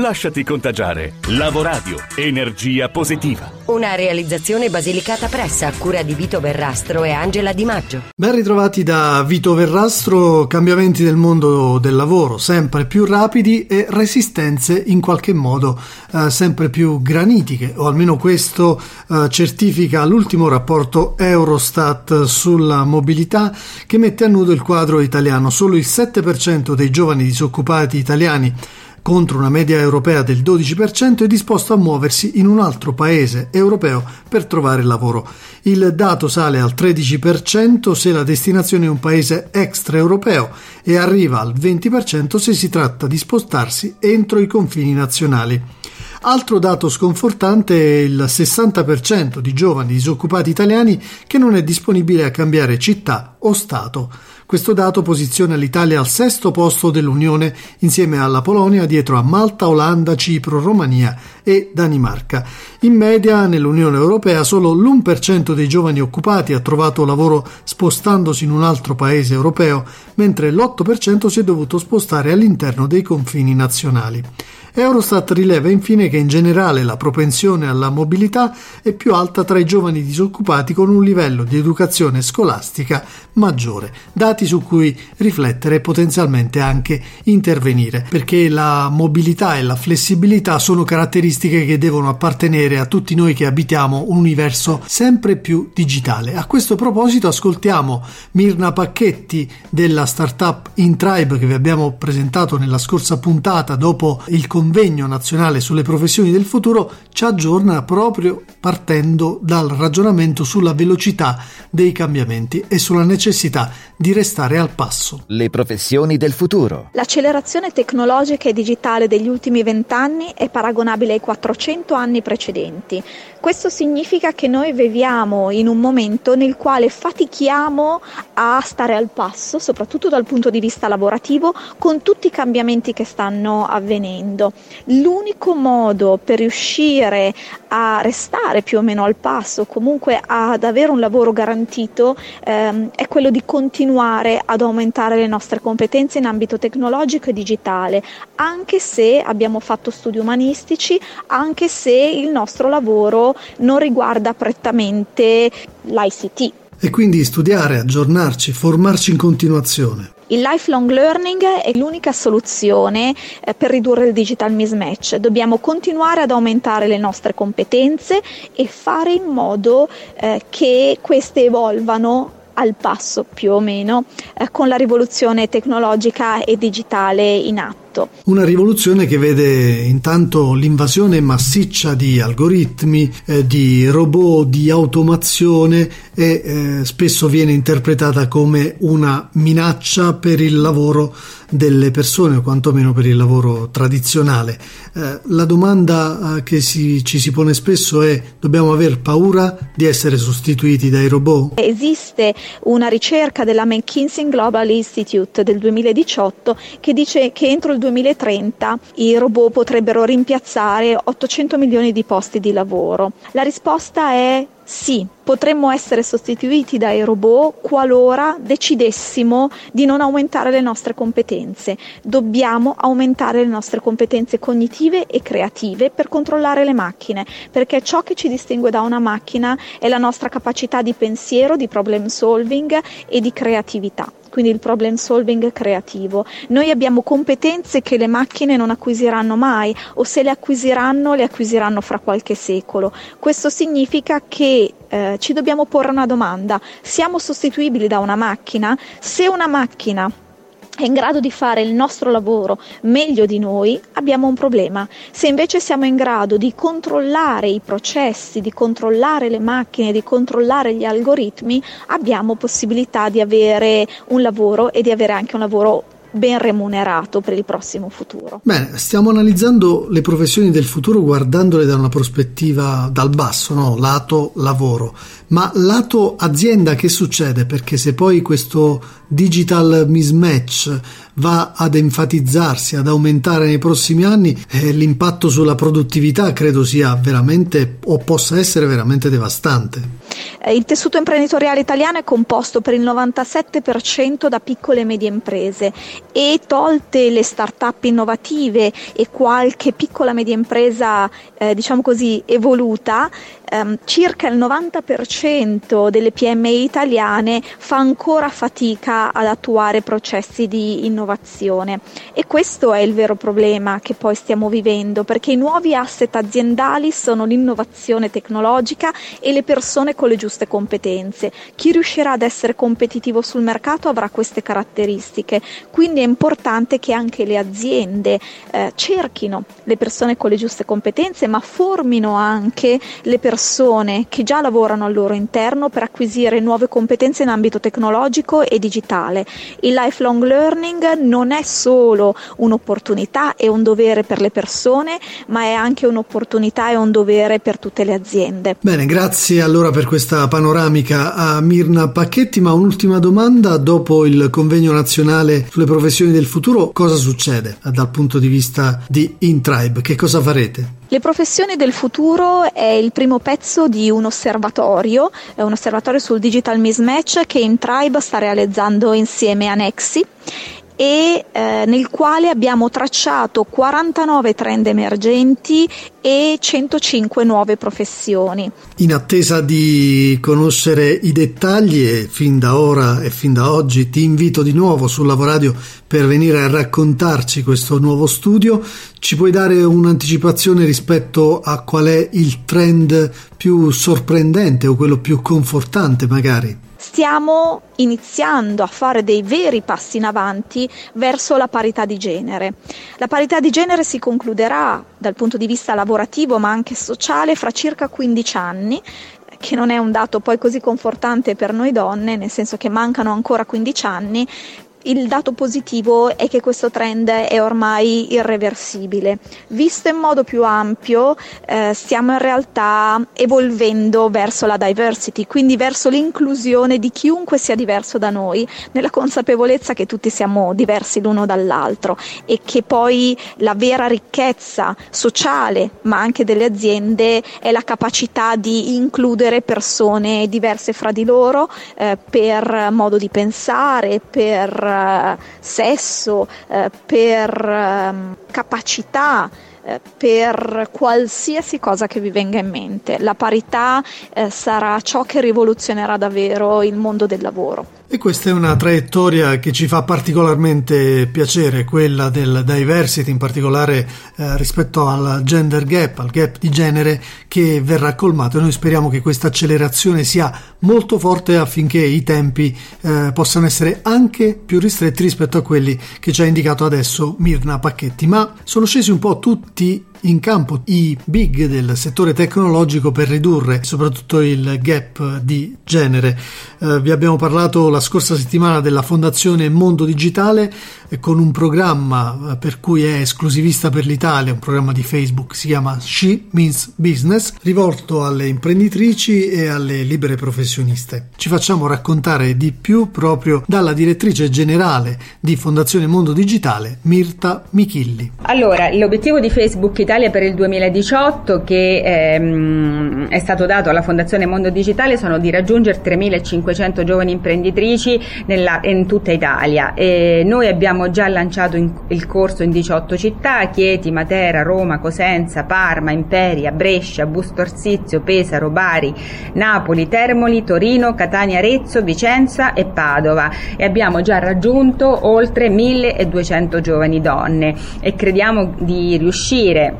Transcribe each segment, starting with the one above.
Lasciati contagiare. Lavoradio, energia positiva. Una realizzazione basilicata pressa a cura di Vito Verrastro e Angela Di Maggio. Ben ritrovati da Vito Verrastro, cambiamenti del mondo del lavoro sempre più rapidi e resistenze in qualche modo eh, sempre più granitiche, o almeno questo eh, certifica l'ultimo rapporto Eurostat sulla mobilità che mette a nudo il quadro italiano. Solo il 7% dei giovani disoccupati italiani contro una media europea del 12%, è disposto a muoversi in un altro paese europeo per trovare lavoro. Il dato sale al 13% se la destinazione è un paese extraeuropeo e arriva al 20% se si tratta di spostarsi entro i confini nazionali. Altro dato sconfortante è il 60% di giovani disoccupati italiani che non è disponibile a cambiare città o Stato. Questo dato posiziona l'Italia al sesto posto dell'Unione insieme alla Polonia dietro a Malta, Olanda, Cipro, Romania e Danimarca. In media nell'Unione Europea solo l'1% dei giovani occupati ha trovato lavoro spostandosi in un altro paese europeo, mentre l'8% si è dovuto spostare all'interno dei confini nazionali. Eurostat rileva infine che in generale la propensione alla mobilità è più alta tra i giovani disoccupati con un livello di educazione scolastica maggiore, dati su cui riflettere e potenzialmente anche intervenire, perché la mobilità e la flessibilità sono caratteristiche che devono appartenere a tutti noi che abitiamo un universo sempre più digitale. A questo proposito ascoltiamo Mirna Pacchetti della startup InTribe che vi abbiamo presentato nella scorsa puntata dopo il convegno nazionale sulle professioni del futuro ci aggiorna proprio partendo dal ragionamento sulla velocità dei cambiamenti e sulla necessità di restare al passo. Le professioni del futuro. L'accelerazione tecnologica e digitale degli ultimi vent'anni è paragonabile ai 400 anni precedenti. Questo significa che noi viviamo in un momento nel quale fatichiamo a stare al passo, soprattutto dal punto di vista lavorativo, con tutti i cambiamenti che stanno avvenendo. L'unico modo per riuscire a restare più o meno al passo, comunque ad avere un lavoro garantito, ehm, è quello di continuare ad aumentare le nostre competenze in ambito tecnologico e digitale, anche se abbiamo fatto studi umanistici, anche se il nostro lavoro non riguarda prettamente l'ICT. E quindi studiare, aggiornarci, formarci in continuazione. Il lifelong learning è l'unica soluzione eh, per ridurre il digital mismatch. Dobbiamo continuare ad aumentare le nostre competenze e fare in modo eh, che queste evolvano al passo più o meno eh, con la rivoluzione tecnologica e digitale in atto fatto. Una rivoluzione che vede intanto l'invasione massiccia di algoritmi, eh, di robot, di automazione e eh, spesso viene interpretata come una minaccia per il lavoro delle persone o quantomeno per il lavoro tradizionale. Eh, la domanda eh, che si, ci si pone spesso è dobbiamo aver paura di essere sostituiti dai robot? Esiste una ricerca della McKinsey Global Institute del 2018 che dice che entro il 2030 i robot potrebbero rimpiazzare 800 milioni di posti di lavoro. La risposta è sì, potremmo essere sostituiti dai robot qualora decidessimo di non aumentare le nostre competenze. Dobbiamo aumentare le nostre competenze cognitive e creative per controllare le macchine, perché ciò che ci distingue da una macchina è la nostra capacità di pensiero, di problem solving e di creatività quindi il problem solving creativo. Noi abbiamo competenze che le macchine non acquisiranno mai o se le acquisiranno le acquisiranno fra qualche secolo. Questo significa che eh, ci dobbiamo porre una domanda, siamo sostituibili da una macchina? Se una macchina è in grado di fare il nostro lavoro meglio di noi, abbiamo un problema. Se invece siamo in grado di controllare i processi, di controllare le macchine, di controllare gli algoritmi, abbiamo possibilità di avere un lavoro e di avere anche un lavoro ben remunerato per il prossimo futuro. Bene, stiamo analizzando le professioni del futuro guardandole da una prospettiva dal basso, no? lato lavoro. Ma lato azienda che succede? Perché se poi questo digital mismatch va ad enfatizzarsi, ad aumentare nei prossimi anni, eh, l'impatto sulla produttività credo sia veramente o possa essere veramente devastante. Eh, il tessuto imprenditoriale italiano è composto per il 97% da piccole e medie imprese e tolte le start-up innovative e qualche piccola e media impresa, eh, diciamo così, evoluta, ehm, circa il 90% delle PMI italiane fa ancora fatica ad attuare processi di innovazione e questo è il vero problema che poi stiamo vivendo perché i nuovi asset aziendali sono l'innovazione tecnologica e le persone con le giuste competenze. Chi riuscirà ad essere competitivo sul mercato avrà queste caratteristiche, quindi è importante che anche le aziende eh, cerchino le persone con le giuste competenze ma formino anche le persone persone che già lavorano al loro interno per acquisire nuove competenze in ambito tecnologico e digitale. Il lifelong learning non è solo un'opportunità e un dovere per le persone, ma è anche un'opportunità e un dovere per tutte le aziende. Bene, grazie allora per questa panoramica a Mirna Pacchetti, ma un'ultima domanda, dopo il convegno nazionale sulle professioni del futuro, cosa succede dal punto di vista di InTribe? Che cosa farete? Le professioni del futuro è il primo pezzo di un osservatorio, un osservatorio sul digital mismatch che Intribe sta realizzando insieme a Nexi e eh, nel quale abbiamo tracciato 49 trend emergenti e 105 nuove professioni. In attesa di conoscere i dettagli fin da ora e fin da oggi ti invito di nuovo sul Lavoradio per venire a raccontarci questo nuovo studio. Ci puoi dare un'anticipazione rispetto a qual è il trend più sorprendente o quello più confortante magari? Stiamo iniziando a fare dei veri passi in avanti verso la parità di genere. La parità di genere si concluderà dal punto di vista lavorativo ma anche sociale fra circa 15 anni che non è un dato poi così confortante per noi donne, nel senso che mancano ancora 15 anni, il dato positivo è che questo trend è ormai irreversibile. Visto in modo più ampio, eh, stiamo in realtà evolvendo verso la diversity, quindi verso l'inclusione di chiunque sia diverso da noi, nella consapevolezza che tutti siamo diversi l'uno dall'altro e che poi la vera ricchezza sociale, ma anche delle aziende, è la capacità di includere persone diverse fra di loro eh, per modo di pensare, per eh, sesso, eh, per ehm, capacità, eh, per qualsiasi cosa che vi venga in mente. La parità sarà ciò che rivoluzionerà davvero il mondo del lavoro. E questa è una traiettoria che ci fa particolarmente piacere, quella del diversity, in particolare eh, rispetto al gender gap, al gap di genere che verrà colmato e noi speriamo che questa accelerazione sia molto forte affinché i tempi eh, possano essere anche più ristretti rispetto a quelli che ci ha indicato adesso Mirna Pacchetti. Ma sono scesi un po' tutti in campo i big del settore tecnologico per ridurre soprattutto il gap di genere. Eh, vi abbiamo parlato la scorsa settimana della Fondazione Mondo Digitale eh, con un programma eh, per cui è esclusivista per l'Italia, un programma di Facebook, si chiama She Means Business, rivolto alle imprenditrici e alle libere professioniste. Ci facciamo raccontare di più proprio dalla direttrice generale di Fondazione Mondo Digitale, Mirta Michilli. Allora, l'obiettivo di Facebook Italia per il 2018 che ehm, è stato dato alla Fondazione Mondo Digitale sono di raggiungere 3.500 giovani imprenditrici nella, in tutta Italia. E noi abbiamo già lanciato in, il corso in 18 città, Chieti, Matera, Roma, Cosenza, Parma, Imperia, Brescia, Busto Arsizio, Pesaro, Bari, Napoli, Termoli, Torino, Catania, Arezzo, Vicenza e Padova e abbiamo già raggiunto oltre 1.200 giovani donne e crediamo di riuscire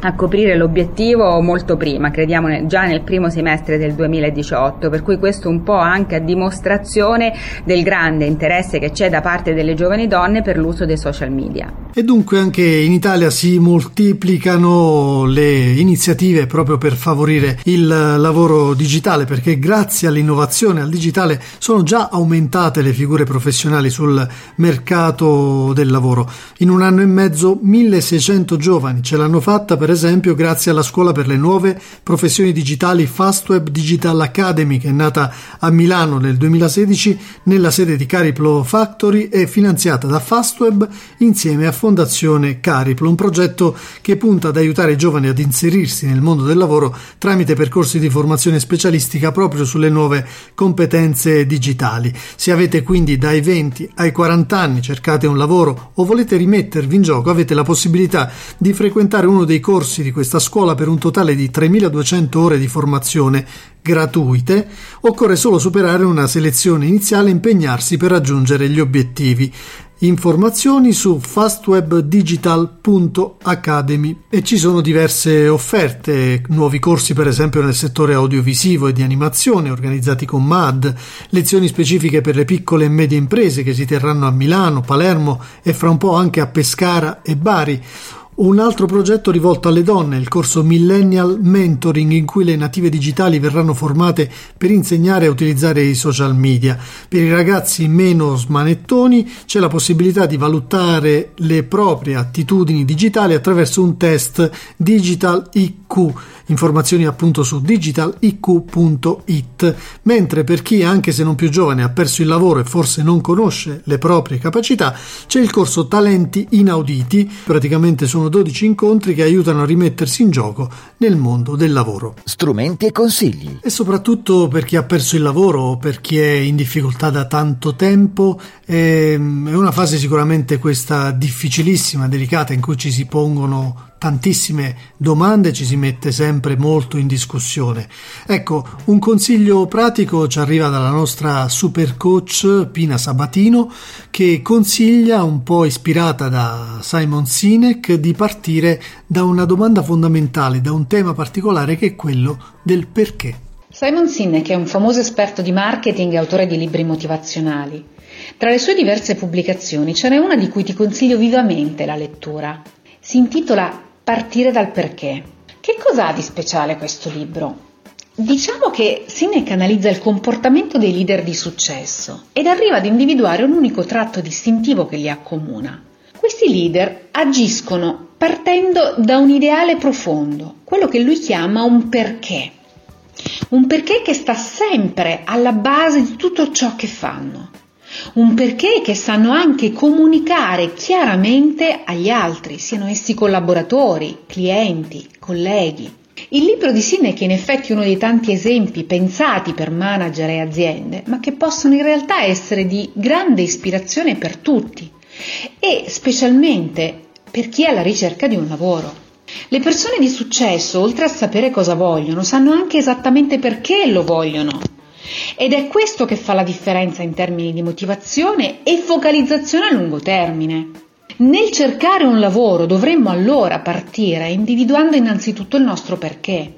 a coprire l'obiettivo molto prima, crediamo già nel primo semestre del 2018, per cui questo un po' anche a dimostrazione del grande interesse che c'è da parte delle giovani donne per l'uso dei social media. E dunque anche in Italia si moltiplicano le iniziative proprio per favorire il lavoro digitale, perché grazie all'innovazione, al digitale, sono già aumentate le figure professionali sul mercato del lavoro. In un anno e mezzo 1600 giovani ce l'hanno fatta per per esempio grazie alla scuola per le nuove professioni digitali Fastweb Digital Academy che è nata a Milano nel 2016 nella sede di Cariplo Factory e finanziata da Fastweb insieme a Fondazione Cariplo, un progetto che punta ad aiutare i giovani ad inserirsi nel mondo del lavoro tramite percorsi di formazione specialistica proprio sulle nuove competenze digitali. Se avete quindi dai 20 ai 40 anni, cercate un lavoro o volete rimettervi in gioco, avete la possibilità di frequentare uno dei corsi corsi di questa scuola per un totale di 3.200 ore di formazione gratuite, occorre solo superare una selezione iniziale e impegnarsi per raggiungere gli obiettivi. Informazioni su fastwebdigital.academy e ci sono diverse offerte, nuovi corsi per esempio nel settore audiovisivo e di animazione organizzati con MAD, lezioni specifiche per le piccole e medie imprese che si terranno a Milano, Palermo e fra un po' anche a Pescara e Bari un altro progetto rivolto alle donne, il corso Millennial Mentoring, in cui le native digitali verranno formate per insegnare a utilizzare i social media. Per i ragazzi meno smanettoni c'è la possibilità di valutare le proprie attitudini digitali attraverso un test Digital IQ informazioni appunto su digitaliq.it, mentre per chi anche se non più giovane ha perso il lavoro e forse non conosce le proprie capacità, c'è il corso Talenti Inauditi, praticamente sono 12 incontri che aiutano a rimettersi in gioco nel mondo del lavoro. Strumenti e consigli. E soprattutto per chi ha perso il lavoro o per chi è in difficoltà da tanto tempo, ehm, è una fase sicuramente questa difficilissima, delicata in cui ci si pongono tantissime domande ci si mette sempre molto in discussione. Ecco, un consiglio pratico ci arriva dalla nostra super coach Pina Sabatino che consiglia, un po' ispirata da Simon Sinek, di partire da una domanda fondamentale, da un tema particolare che è quello del perché. Simon Sinek è un famoso esperto di marketing e autore di libri motivazionali. Tra le sue diverse pubblicazioni ce n'è una di cui ti consiglio vivamente la lettura. Si intitola partire dal perché. Che cosa ha di speciale questo libro? Diciamo che Sinek analizza il comportamento dei leader di successo ed arriva ad individuare un unico tratto distintivo che li accomuna. Questi leader agiscono partendo da un ideale profondo, quello che lui chiama un perché. Un perché che sta sempre alla base di tutto ciò che fanno un perché che sanno anche comunicare chiaramente agli altri, siano essi collaboratori, clienti, colleghi. Il libro di Sinek è in effetti uno dei tanti esempi pensati per manager e aziende, ma che possono in realtà essere di grande ispirazione per tutti e specialmente per chi è alla ricerca di un lavoro. Le persone di successo, oltre a sapere cosa vogliono, sanno anche esattamente perché lo vogliono ed è questo che fa la differenza in termini di motivazione e focalizzazione a lungo termine. Nel cercare un lavoro dovremmo allora partire individuando innanzitutto il nostro perché.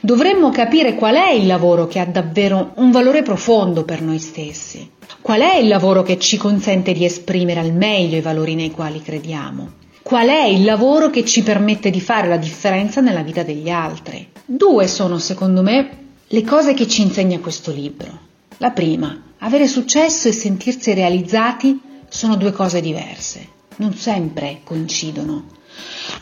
Dovremmo capire qual è il lavoro che ha davvero un valore profondo per noi stessi. Qual è il lavoro che ci consente di esprimere al meglio i valori nei quali crediamo? Qual è il lavoro che ci permette di fare la differenza nella vita degli altri? Due sono, secondo me, le cose che ci insegna questo libro. La prima, avere successo e sentirsi realizzati sono due cose diverse, non sempre coincidono.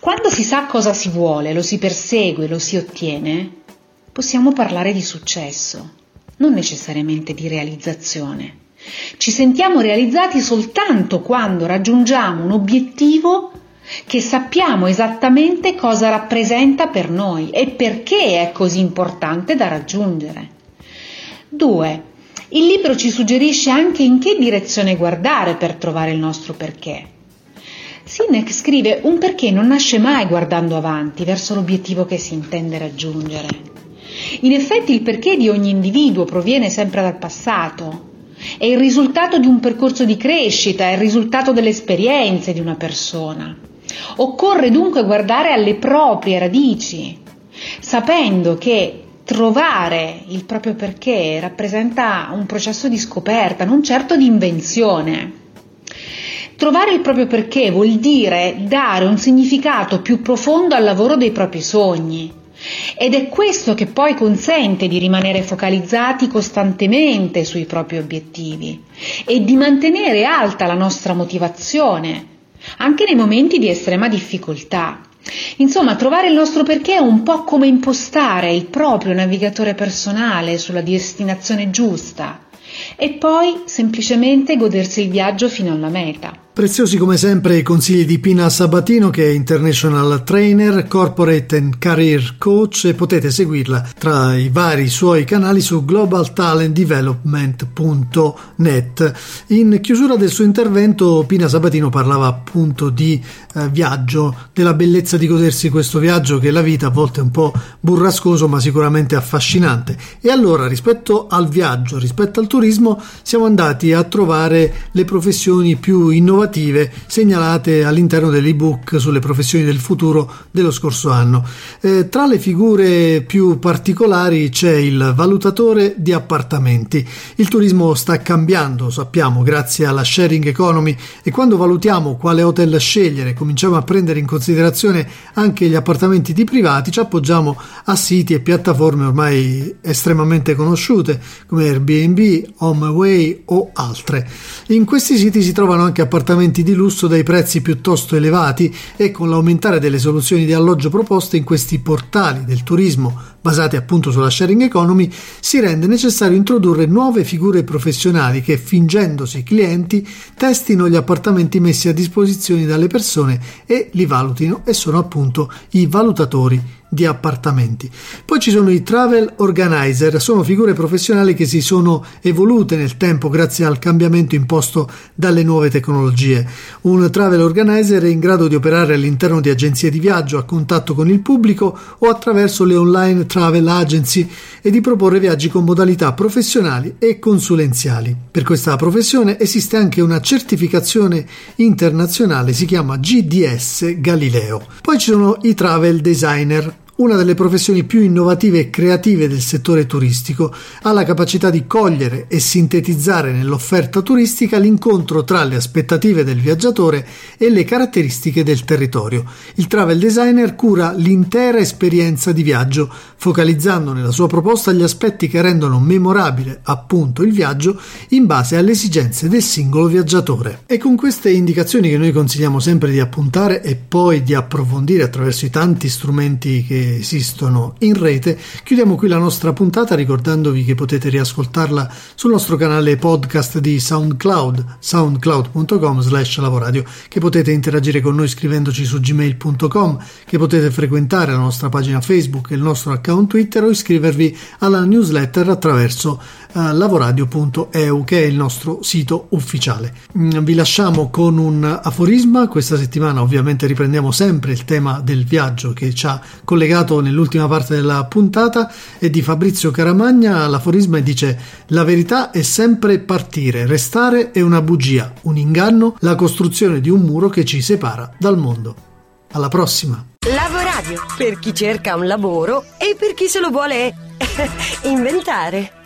Quando si sa cosa si vuole, lo si persegue, lo si ottiene, possiamo parlare di successo, non necessariamente di realizzazione. Ci sentiamo realizzati soltanto quando raggiungiamo un obiettivo che sappiamo esattamente cosa rappresenta per noi e perché è così importante da raggiungere. 2. Il libro ci suggerisce anche in che direzione guardare per trovare il nostro perché. Sinek scrive un perché non nasce mai guardando avanti verso l'obiettivo che si intende raggiungere. In effetti il perché di ogni individuo proviene sempre dal passato, è il risultato di un percorso di crescita, è il risultato delle esperienze di una persona. Occorre dunque guardare alle proprie radici, sapendo che trovare il proprio perché rappresenta un processo di scoperta, non certo di invenzione. Trovare il proprio perché vuol dire dare un significato più profondo al lavoro dei propri sogni. Ed è questo che poi consente di rimanere focalizzati costantemente sui propri obiettivi e di mantenere alta la nostra motivazione, anche nei momenti di estrema difficoltà. Insomma, trovare il nostro perché è un po' come impostare il proprio navigatore personale sulla destinazione giusta e poi semplicemente godersi il viaggio fino alla meta. Preziosi come sempre i consigli di Pina Sabatino che è International Trainer, Corporate and Career Coach e potete seguirla tra i vari suoi canali su globaltalentdevelopment.net. In chiusura del suo intervento Pina Sabatino parlava appunto di eh, viaggio, della bellezza di godersi questo viaggio che la vita a volte è un po' burrascoso ma sicuramente affascinante. E allora rispetto al viaggio, rispetto al turismo siamo andati a trovare le professioni più innovative innovative segnalate all'interno dell'ebook sulle professioni del futuro dello scorso anno. Eh, tra le figure più particolari c'è il valutatore di appartamenti. Il turismo sta cambiando, sappiamo, grazie alla sharing economy e quando valutiamo quale hotel scegliere, cominciamo a prendere in considerazione anche gli appartamenti di privati, ci appoggiamo a siti e piattaforme ormai estremamente conosciute come Airbnb, HomeAway o altre. In questi siti si trovano anche appartamenti appartamenti di lusso dai prezzi piuttosto elevati e con l'aumentare delle soluzioni di alloggio proposte in questi portali del turismo basati appunto sulla sharing economy si rende necessario introdurre nuove figure professionali che fingendosi clienti testino gli appartamenti messi a disposizione dalle persone e li valutino e sono appunto i valutatori di appartamenti. Poi ci sono i travel organizer, sono figure professionali che si sono evolute nel tempo grazie al cambiamento imposto dalle nuove tecnologie. Un travel organizer è in grado di operare all'interno di agenzie di viaggio a contatto con il pubblico o attraverso le online travel agency e di proporre viaggi con modalità professionali e consulenziali. Per questa professione esiste anche una certificazione internazionale, si chiama GDS Galileo. Poi ci sono i travel designer, una delle professioni più innovative e creative del settore turistico, ha la capacità di cogliere e sintetizzare nell'offerta turistica l'incontro tra le aspettative del viaggiatore e le caratteristiche del territorio. Il travel designer cura l'intera esperienza di viaggio, focalizzando nella sua proposta gli aspetti che rendono memorabile appunto il viaggio in base alle esigenze del singolo viaggiatore. E con queste indicazioni che noi consigliamo sempre di appuntare e poi di approfondire attraverso i tanti strumenti che esistono in rete. Chiudiamo qui la nostra puntata ricordandovi che potete riascoltarla sul nostro canale podcast di SoundCloud, soundcloud.com slash lavoradio, che potete interagire con noi scrivendoci su gmail.com, che potete frequentare la nostra pagina Facebook e il nostro account Twitter o iscrivervi alla newsletter attraverso uh, lavoradio.eu che è il nostro sito ufficiale. Mm, vi lasciamo con un aforisma, questa settimana ovviamente riprendiamo sempre il tema del viaggio che ci ha collegato citato nell'ultima parte della puntata è di Fabrizio Caramagna, l'aforisma dice la verità è sempre partire, restare è una bugia, un inganno, la costruzione di un muro che ci separa dal mondo. Alla prossima! Lavoradio, per chi cerca un lavoro e per chi se lo vuole inventare.